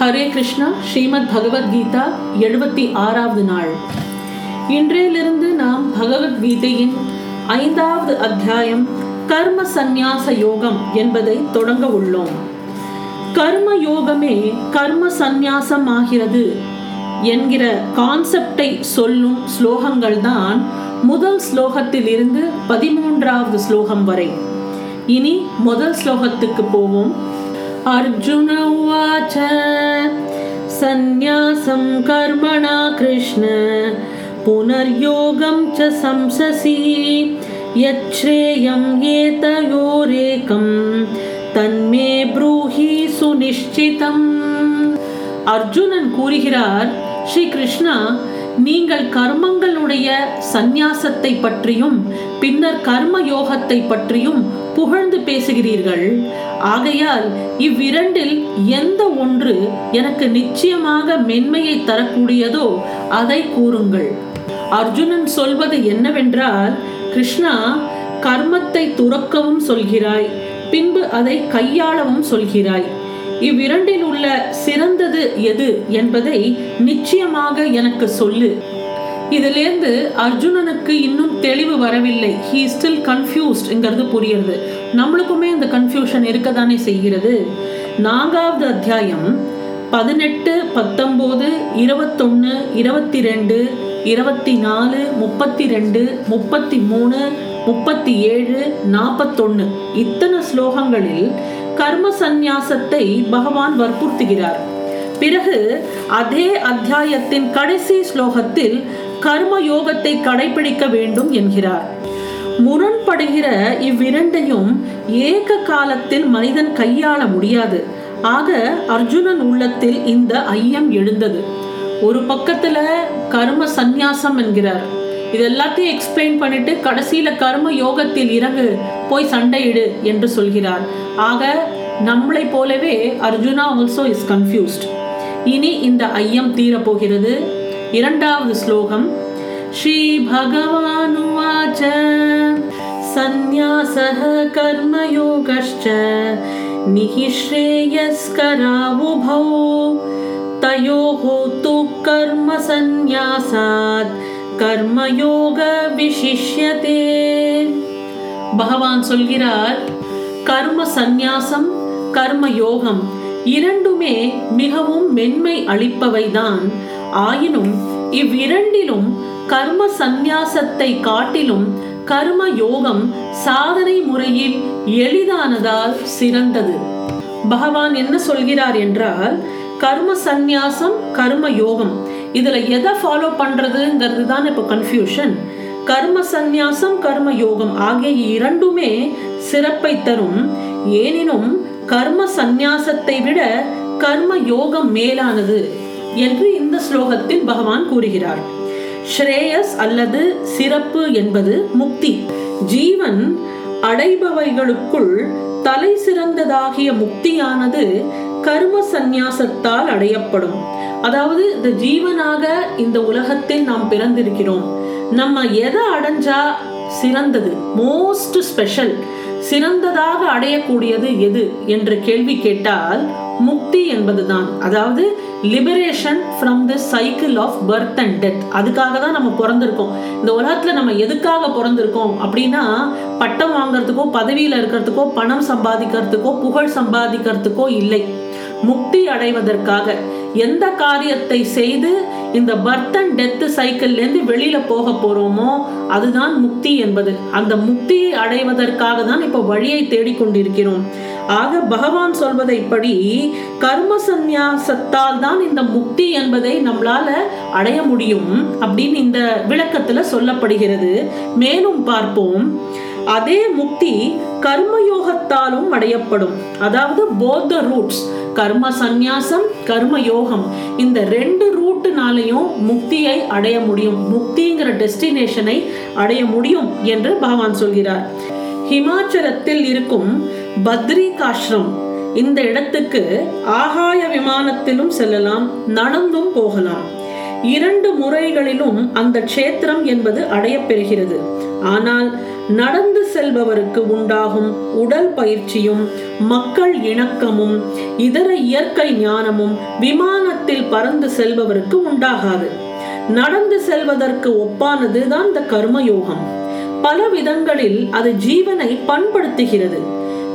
ஹரே கிருஷ்ணா ஸ்ரீமத் பகவத்கீதா எழுபத்தி ஆறாவது நாள். இன்றையிலிருந்து நாம் பகவத்கீதையின் ஐந்தாவது அத்தியாயம் கர்ம சந்நியாச யோகம் என்பதை தொடங்க உள்ளோம். கர்ம யோகமே கர்ம சந்நியாசம் ஆகிறது என்கிற கான்செப்டை சொல்லும் ஸ்லோகங்கள் தான் முதல் ஸ்லோகத்தில் இருந்து பதிமூன்றாவது ஸ்லோகம் வரை. இனி முதல் ஸ்லோகத்துக்கு போவோம். अर्जुन उवाच सन्न्यासं कर्मणा कृष्ण पुनर्योगं च संससि यच्छ्रेयं एतयोरेकं தன்மே ப்ரூஹி சுனிஷ்டிதம் அர்ஜுனன் கூறுகிறார் ஸ்ரீ கிருஷ்ணா நீங்கள் கர்மங்களுடைய சந்நியாசத்தை பற்றியும் பின்னர் கர்ம யோகத்தை பற்றியும் புகழ்ந்து பேசுகிறீர்கள். ஆகையால் இவ்விரண்டில் எந்த ஒன்று எனக்கு நிச்சயமாக மென்மையை தரக்கூடியதோ அதை கூறுங்கள். அர்ஜுனன் சொல்வது என்னவென்றால் கிருஷ்ணா கர்மத்தை துறக்கவும் சொல்கிறாய் பின்பு அதை கையாளவும் சொல்கிறாய். இவ்விரண்டில் உள்ள சிறந்தது எது என்பதை நிச்சயமாக எனக்கு சொல்லு. இதிலேருந்து அர்ஜுனனுக்கு இன்னும் தெளிவு வரவில்லை. ஹீ ஸ்டில் கன்ஃபியூஸ்ட்ங்கிறது புரியுது நம்மளுக்குமே இந்த கன்ஃபியூஷன் இருக்க தானே செய்கிறது. நான்காவது அத்தியாயம் பதினெட்டு பத்தொம்போது இருபத்தொன்று இருபத்தி ரெண்டு இருபத்தி நாலு முப்பத்தி ரெண்டு முப்பத்தி மூணு முப்பத்தி ஏழு நாற்பத்தொன்று இத்தனை ஸ்லோகங்களில் கர்ம சந்நியாசத்தை பகவான் வற்புறுத்துகிறார். பிறகு அதே அத்தியாயத்தின் கடைசி ஸ்லோகத்தில் கர்ம யோகத்தை கடைபிடிக்க வேண்டும் என்கிறார். முரண்படுகிற இவ்விரண்டையும் ஏக காலத்தில் மனிதன் கையாள முடியாது. ஆக அர்ஜுனன் உள்ளத்தில் இந்த ஐயம் எழுந்தது. ஒரு பக்கத்துல கர்ம சந்நியாசம் என்கிறார். இது எல்லாத்தையும் எக்ஸ்பிளைன் பண்ணிட்டு கடைசியில கர்ம யோகத்தில் இறங்கு போய் சண்டையிடு என்று சொல்கிறார் ஆக நம்மளை போலவே அர்ஜுனா ஆல்சோ இஸ் கன்ஃபியூஸ்ட் இனி இந்த ஐயம் தீரப்போகிறது இரண்டாவது ஸ்லோகம் ஸ்ரீ பகவானுவாச்ச சந்நியாசः कर्मयोगश्च निःश्रेयस्करावुभौ तयोः तु कर्मसन्न्यासात् கர்மயோக விசிஷ்யதே. பகவான் சொல்கிறார் கர்ம சந்நியாசம் கர்ம யோகம் இரண்டுமே மிகவும் மென்மை அளிப்பவைதான். ஆயினும் இவ்விரண்டிலும் கர்ம சந்நியாசத்தை காட்டிலும் கர்ம யோகம் சாதனை முறையில் எளிதானதால் சிறந்தது. பகவான் என்ன சொல்கிறார் என்றால் கர்ம சந்நியாசம் கர்ம யோகம் இதில் எதை ஃபாலோ பண்ணுறதுங்கிறது தான் இப்போ கன்ஃபியூஷன் கர்ம சந்நியாசம் கர்ம யோகம் ஆகிய இரண்டுமே சிறப்பை தரும். ஏனினும் கர்ம சந்நியாசத்தை விட கர்ம யோகம் மேலானது என்று இந்த ஸ்லோகத்தில் பகவான் கூறுகிறார். ஸ்ரேயஸ் அல்லது சிறப்பு என்பது முக்தி. ஜீவன் அடைபவைகளுக்குள் தலை சிறந்ததாகிய முக்தியானது கர்ம சந்நியாசத்தால் அடையப்படும். அதாவது இந்த ஜீவனாக இந்த உலகத்தில் நாம் பிறந்திருக்கிறோம். நம்ம எதை அடைஞ்சா சிறந்தது? மோஸ்ட் ஸ்பெஷல் சிறந்ததாக அடையக்கூடியது எது என்று கேள்வி கேட்டால் முக்தி என்பதுதான். அதாவது liberation from the cycle of birth and death அதுக்காக தான் நம்ம பிறந்திருக்கோம். இந்த உலகத்துல நம்ம எதுக்காக பிறந்திருக்கோம் அப்படின்னா பட்டம் வாங்கிறதுக்கோ பதவியில இருக்கிறதுக்கோ பணம் சம்பாதிக்கிறதுக்கோ புகழ் சம்பாதிக்கிறதுக்கோ இல்லை. முக்தி அடைவதற்காக. எந்த காரியத்தை செய்து இந்த பர்த் அண்ட் டெத் சைக்கிள்லேருந்து வெளியில போக போறோமோ அதுதான் முக்தி என்பது. அந்த முக்தியை அடைவதற்காக தான் இப்போ வழியை தேடிக்கொண்டிருக்கிறோம். ஆக பகவான் சொல்வதை படி கர்ம சந்நியாசத்தால் தான் இந்த முக்தி என்பதை நம்மளால அடைய முடியும் அப்படின்னு இந்த விளக்கத்துல சொல்லப்படுகிறது. மேலும் பார்ப்போம். அதே முக்தி கர்மயோகத்தாலும் அடையப்படும். அதாவது போத் ரூட்ஸ் கர்ம சந்நியாசம் கர்ம யோகம் இந்த ரெண்டு ரூட்டுனாலையும் முக்தியை அடைய முடியும். முக்திங்கிற டெஸ்டினேஷனை அடைய முடியும் என்று பகவான் சொல்கிறார். ஹிமாச்சலத்தில் இருக்கும் பத்ரிகாஷ்ரம் இந்த இடத்துக்கு ஆகாய விமானத்திலும் செல்லலாம் நடந்தும் போகலாம். இரண்டு முறைகளிலும் அந்த க்ஷேத்திரம் என்பது அடையப்பெறுகிறது. ஆனால் நடந்து செல்பவருக்கு உண்டாகும் உடல் பயிற்சியும் மக்கள் இணக்கமும் இதர இயற்கை ஞானமும் விமானத்தில் பறந்து செல்பவருக்கு உண்டாகாது. நடந்து செல்வதற்கு ஒப்பானது தான் இந்த கர்மயோகம். பல விதங்களில் அது ஜீவனை பண்படுத்துகிறது.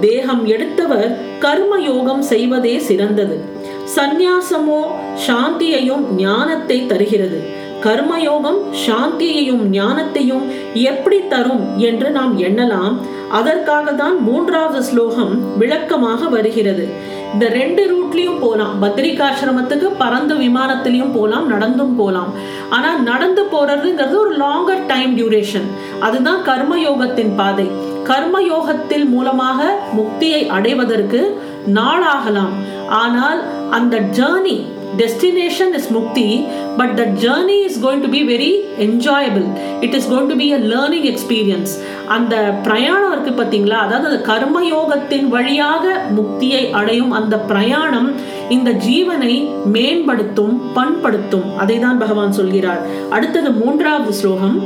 தேகம் எடுத்தவர் கர்மயோகம் செய்வதே சிறந்தது. சந்நியாசமோ சாந்தியையும் ஞானத்தை தருகிறது. கர்மயோகம் சாந்தியையும் ஞானத்தையும் எப்படி தரும் என்று நாம் எண்ணலாம். அதற்காக தான் மூன்றாவது ஸ்லோகம் விளக்கமாக வருகிறது. இந்த ரெண்டு ரூட்லயும் போலாம். பத்ரிகாசிரமத்துக்கு பறந்து விமானத்திலையும் போலாம் நடந்தும் போலாம். ஆனால் நடந்து போறதுங்கிறது ஒரு லாங்கர் டைம் டியூரேஷன் அதுதான் கர்மயோகத்தின் பாதை. கர்மயோகத்தில் மூலமாக முக்தியை அடைவதற்கு நாளாகலாம். ஆனால் அந்த journey destination is Mukti but the journey is going to be very enjoyable it is going to be a learning experience அந்த பிரயாணம் இருக்கு பார்த்தீங்களா? அதாவது அந்த கர்மயோகத்தின் வழியாக முக்தியை அடையும் அந்த பிரயாணம் இந்த ஜீவனை மேம்படுத்தும் பண்படுத்தும். அதை தான் பகவான் சொல்கிறார். அடுத்தது மூன்றாவது ஸ்லோகம்.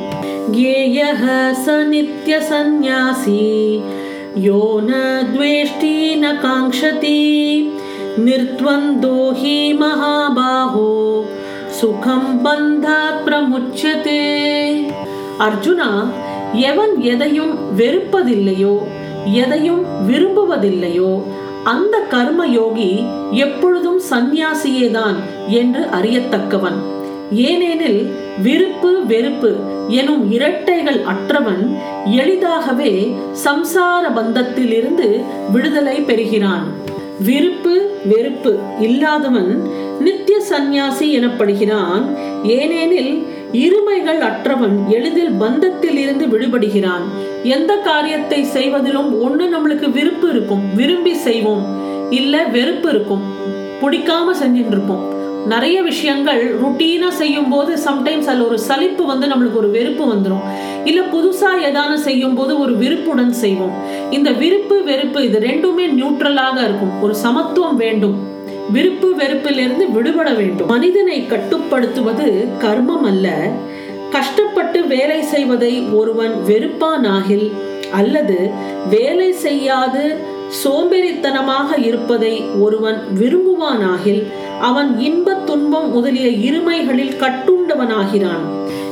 கேயஹ சநித்ய சந்நியாசி யோ ந துவேஷ்டி ந காங்ஷதி निर्द्वन्द्वो हि महाबाहो சுகம் பந்தாத் பிரமுச்சதே அர்ஜுனா எவன் எதையும் வெறுப்பதில்லையோ எதையும் விரும்புவதில்லையோ அந்த கர்ம யோகி எப்பொழுதும் சந்நியாசியேதான் என்று அறியத்தக்கவன் ஏனெனில் விருப்பு வெறுப்பு எனும் இரட்டைகள் அற்றவன் எளிதாகவே சம்சார பந்தத்திலிருந்து விடுதலை பெறுகிறான் விருப்பு வெறுப்பு இல்லாதவன் நித்திய சந்நியாசி எனப்படுகிறான். ஏனெனில் இருமைகள் அற்றவன் எளிதில் பந்தத்தில் இருந்து விடுபடுகிறான். எந்த காரியத்தை செய்வதிலும் ஒண்ணு நம்மளுக்கு விருப்பு இருக்கும். விரும்பி செய்வோம். இல்ல வெறுப்பு இருக்கும். பிடிக்காம செஞ்சுட்டு இருப்போம். நிறைய விஷயங்கள் ருட்டீனாக செய்யும் போது சம்டைம்ஸ் அதில் ஒரு சலிப்பு வந்து நம்மளுக்கு ஒரு வெறுப்பு வந்துடும் இல்லை புதுசாக எதான செய்யும் போது ஒரு விருப்புடன் செய்வோம். இந்த விருப்பு வெறுப்பு இது ரெண்டுமே நியூட்ரலாக இருக்கும். ஒரு சமத்துவம் வேண்டும். விருப்பு வெறுப்பிலிருந்து விடுபட வேண்டும். மனிதனை கட்டுப்படுத்துவது கர்மம் அல்ல. கஷ்டப்பட்டு வேலை செய்வதை ஒருவன் வெறுப்பானாகில் அல்லது வேலை செய்யாது சோம்பேறித்தனமாக இருப்பதை ஒருவன் விரும்புவானாகில் அவன் இன்பத் துன்பம் முதலிய இருமைகளில் கட்டுண்டவனாகிறான்.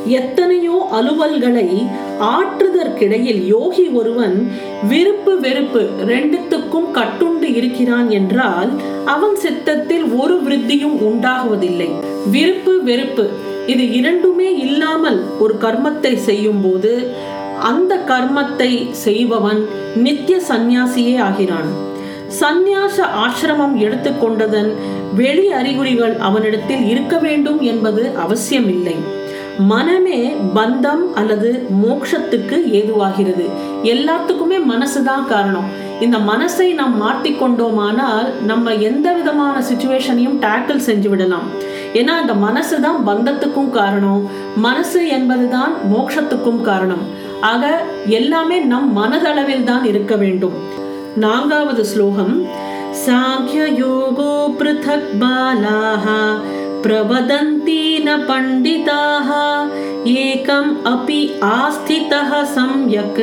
எத்தனையோ அலுவல்களை ஆற்றுதற்கிடையில் யோகி ஒருவன் விருப்பு வெறுப்பு ரெண்டுத்துக்கும் கட்டுண்டு இருக்கிறான் என்றால் அவன் சித்தத்தில் ஒரு விருத்தியும் உண்டாகுவதில்லை. விருப்பு வெறுப்பு இது இரண்டுமே இல்லாமல் ஒரு கர்மத்தை செய்யும் போது அந்த கர்மத்தை செய்பவன் நித்திய சந்நியாசியே ஆகிறான். சந்நியாச ஆசிரமம் எடுத்துக்கொண்டதன் வெளி அறிகுறிகள் அவனிடத்தில் இருக்க வேண்டும் என்பது அவசியமில்லை. மனமே பந்தம் அல்லது மோட்சத்துக்கு ஏதுவாகிறது. எல்லாத்துக்குமே மனசுதான் காரணம். இந்த மனசை நாம் மாற்றிக்கொண்டோமானால் நம்ம எந்த விதமான சுச்சுவேஷனையும் டேக்கிள் செஞ்சு விடலாம். ஏன்னா அந்த மனசு தான் பந்தத்துக்கும் காரணம். மனசு என்பதுதான் மோட்சத்துக்கும் காரணம். ஆக எல்லாமே நம் மனதளவில் தான் இருக்க வேண்டும். நான்காவது ஸ்லோகம் சாங்கிய யோகோ பிருதக் பாலாக பிரவதந்தி ந பண்டிதாக ஏகம் அபி ஆஸ்திதः சம்யக்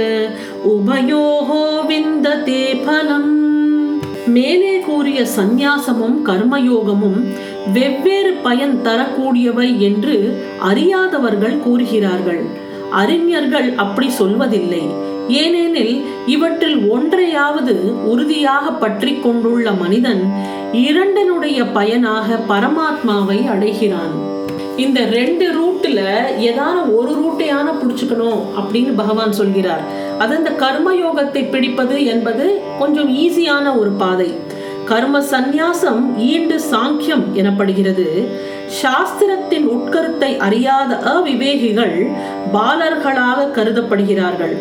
உபயோகோ விந்ததே பலம் மேலே கூறிய சந்நியாசமும் கர்மயோகமும் வெவ்வேறு பயன் தரக்கூடியவை என்று அறியாதவர்கள் கூறுகிறார்கள். அறிஞர்கள் அப்படி சொல்வதில்லை. ஏனெனில் இவற்றில் ஒன்றையாவது உறுதியாக பற்றி கொண்டுள்ள மனிதன் இரண்டனுடைய பயனாக பரமாத்மாவை அடைகிறான். இந்த ரெண்டு ரூட்ல ஏதான ஒரு ரூட்டையான பிடிச்சுக்கணும் அப்படின்னு பகவான் சொல்கிறார். அது இந்த கர்மயோகத்தை பிடிப்பது என்பது கொஞ்சம் ஈஸியான ஒரு பாதை. கர்ம சந்நியாசம் ஈண்டு சாங்கியம் எனப்படுகிறது. சாஸ்திரத்தின் உட்கருத்தை அறியாத அவிவேகிகள் பாலர்களாக கருதப்படுகிறார்கள்.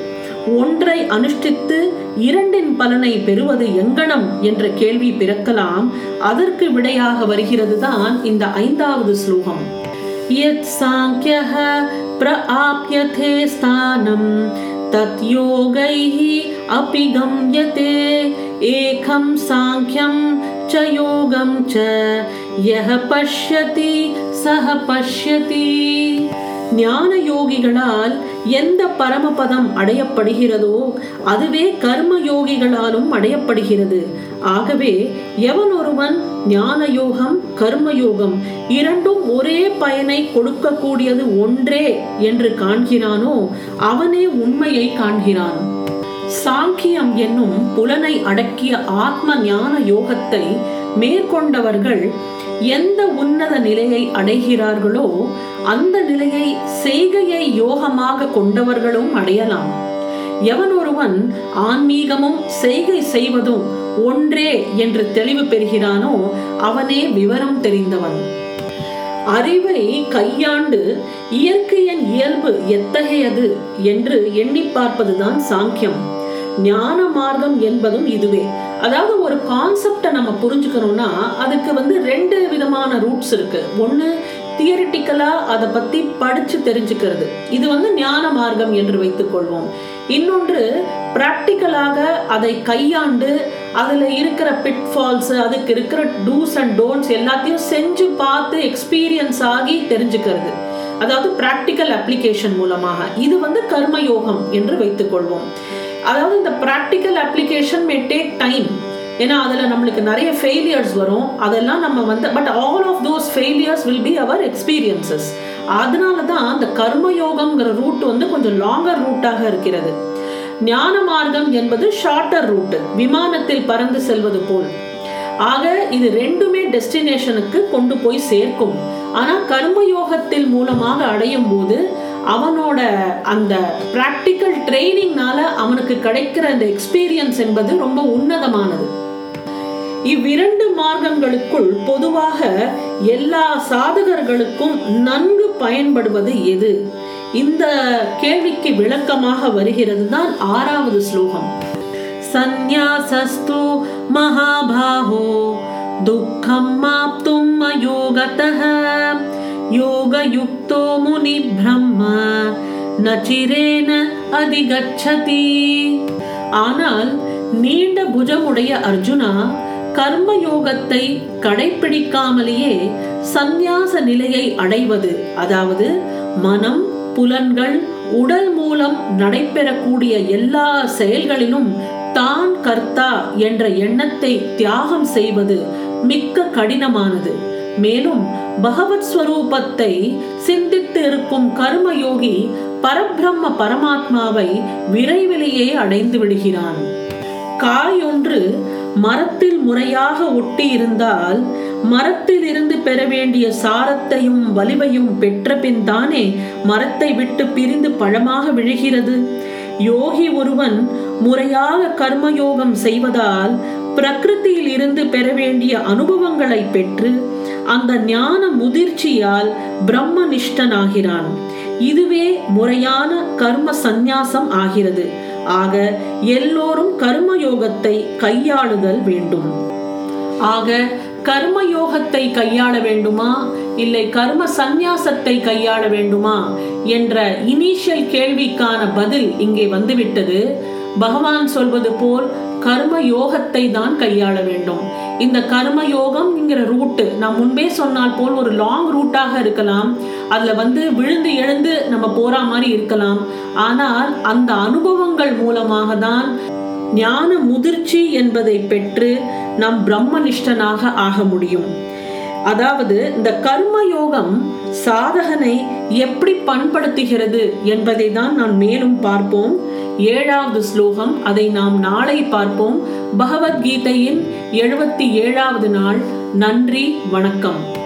ஒன்றை அனுஷ்டித்து இரண்டின் பலனை பெறுவது எங்கனம் என்ற கேள்வி பிறக்கலாம் அதற்கு விடையாக வருகிறது தான் இந்த ஐந்தாவது ஸ்லோகம் யத் சாங்கியः பிரஆப்யதே ஸ்தானம் தத் யோகைः अपि गम्यते एकं साङ्ख्यं च योगं च यः पश्यति சக பஷ்யதி ஞான யோகிகளால் எந்த பரமபதம் அடையப்படுகிறதோ அதுவே கர்ம யோகிகளாலும் அடையப்படுகிறது. ஆகவே எவன் ஒருவன் ஞான யோகம் கர்ம யோகம் இரண்டும் ஒரே பயனை கொடுக்கக்கூடியது ஒன்றே என்று காண்கிறானோ அவனே உண்மையை காண்கிறான். சாங்கியம் என்னும் புலனை அடக்கிய ஆத்ம ஞான யோகத்தை மேற்கொண்டவர்கள் எந்த உன்னத நிலையை அடைகிறார்களோ அந்த நிலையை செய்கையை யோகமாக கொண்டவர்களும் அடையலாம். எவன் ஒருவன் ஆன்மீகமும் செய்கை செய்வதும் ஒன்றே என்று தெளிவு பெறுகிறானோ அவனே விவரம் தெரிந்தவன். அறிவை கையாண்டு இயற்கையின் இயல்பு எத்தகையது என்று எண்ணி பார்ப்பதுதான் சாங்கியம். ஞான மார்க்கம் என்பதும் இதுவே. அதாவது ஒரு கான்செப்டை நம்ம புரிஞ்சுக்கணும்னா அதுக்கு வந்து ரெண்டு விதமான ரூட்ஸ் இருக்கு. ஒன்று தியரிட்டிக்கலா அதை பத்தி படிச்சு தெரிஞ்சுக்கிறது. இது வந்து ஞான மார்க்கம் என்று வைத்துக் கொள்வோம். இன்னொன்று பிராக்டிக்கலாக அதை கையாண்டு அதுல இருக்கிற பிட்ஃபால்ஸ் அதுக்கு இருக்கிற டூஸ் அண்ட் டோன்ட்ஸ் எல்லாத்தையும் செஞ்சு பார்த்து எக்ஸ்பீரியன்ஸ் ஆகி தெரிஞ்சுக்கிறது. அதாவது பிராக்டிக்கல் அப்ளிகேஷன் மூலமாக. இது வந்து கர்மயோகம் என்று வைத்துக்கொள்வோம் அதாவது இந்த practical application may take time ஏன்னா அதில் நம்மளுக்கு நிறைய ஃபெயிலியர்ஸ் வரும். அதெல்லாம் நம்ம வந்து but all of those failures will be our experiences அதனால தான் அந்த கர்மயோகம்ங்கிற ரூட் வந்து கொஞ்சம் லாங்கர் ரூட்டாக இருக்கிறது. ஞான மார்க்கம் என்பது ஷார்ட்டர் ரூட்டு விமானத்தில் பறந்து செல்வது போல். ஆக இது ரெண்டுமே டெஸ்டினேஷனுக்கு கொண்டு போய் சேர்க்கும். ஆனால் கர்மயோகத்தில் மூலமாக அடையும் போது அவனோட அந்த பிராக்டிக்கல் ட்ரைனிங்னால அவனுக்கு கிடைக்கிற அந்த எக்ஸ்பீரியன்ஸ் என்பது ரொம்ப உன்னதமானது. இவ்விரண்டு மார்க்கங்களுக்குள் பொதுவாக எல்லா சாதகர்களுக்கும் நன்கு பயன்படுவது எது? இந்த கேள்விக்கு விளக்கமாக வருகிறது தான் ஆறாவது ஸ்லோகம். சந்நியாசஸ்து மகாபாகோ துக்கம் மாப்தும் அயோகதः யோகயுக்தோ முனி பிரம்ம நச்சிரேன அதிகச்சதி ஆனால் நீண்ட புஜமுடைய அர்ஜுனா கர்ம யோகத்தை கடைபிடிக்காமலேயே சந்நியாச நிலையை அடைவது அதாவது மனம் புலன்கள் உடல் மூலம் நடைபெறக்கூடிய எல்லா செயல்களிலும் தான் கர்த்தா என்ற எண்ணத்தை தியாகம் செய்வது மிக்க கடினமானது. மேலும் பகவத் ஸ்வரூபத்தை சிந்தித்து இருக்கும் கர்மயோகி பரபிரம்ம பரமாத்மாவை விரைவிலேயே அடைந்து விடுகிறான். காய் ஒன்று மரத்தில் முறையாக ஒட்டி இருந்தால் மரத்தில் இருந்து பெற வேண்டிய சாரத்தையும் வலிவையும் பெற்ற பின் தானே மரத்தை விட்டு பிரிந்து பழமாக விழுகிறது. யோகி ஒருவன் முறையாக கர்மயோகம் செய்வதால் பிரகிருத்தியில் இருந்து பெற வேண்டிய அனுபவங்களை பெற்று அந்த ஞான முதிர்ச்சியால் பிரம்மனிஷ்டனாகிறான். இதுவே முறையான கர்ம சந்நியாசம் ஆகிறது. ஆக எல்லோரும் கர்மயோகத்தை கையாளுதல் வேண்டும். ஆக கர்மயோகத்தை கையாள வேண்டுமா? இல்லை கர்ம சந்நியாசத்தை கையாள வேண்டுமா? என்ற இனிஷியல் கேள்விக்கான பதில் இங்கே வந்துவிட்டது. பகவான் சொல்வது போல் கர்ம யோகத்தை தான் கையாள வேண்டும். இந்த கர்ம யோகம்ங்கிற ரூட்டு நான் முன்பே சொன்னால் போல் ஒரு லாங் ரூட்டாக இருக்கலாம். அதுல வந்து விழுந்து எழுந்து நம்ம போற மாதிரி இருக்கலாம். ஆனால் அந்த அனுபவங்கள் மூலமாக தான் ஞான முதிர்ச்சி என்பதை பெற்று நாம் பிரம்மனிஷ்டனாக ஆக முடியும். அதாவது இந்த கர்ம யோகம் சாதகனை எப்படி பண்படுத்துகிறது என்பதை தான் நான் மேலும் பார்ப்போம். ஏழாவது ஸ்லோகம். அதை நாம் நாளை பார்ப்போம். பகவத்கீதையின் எழுபத்தி ஏழாவது நாள். நன்றி வணக்கம்.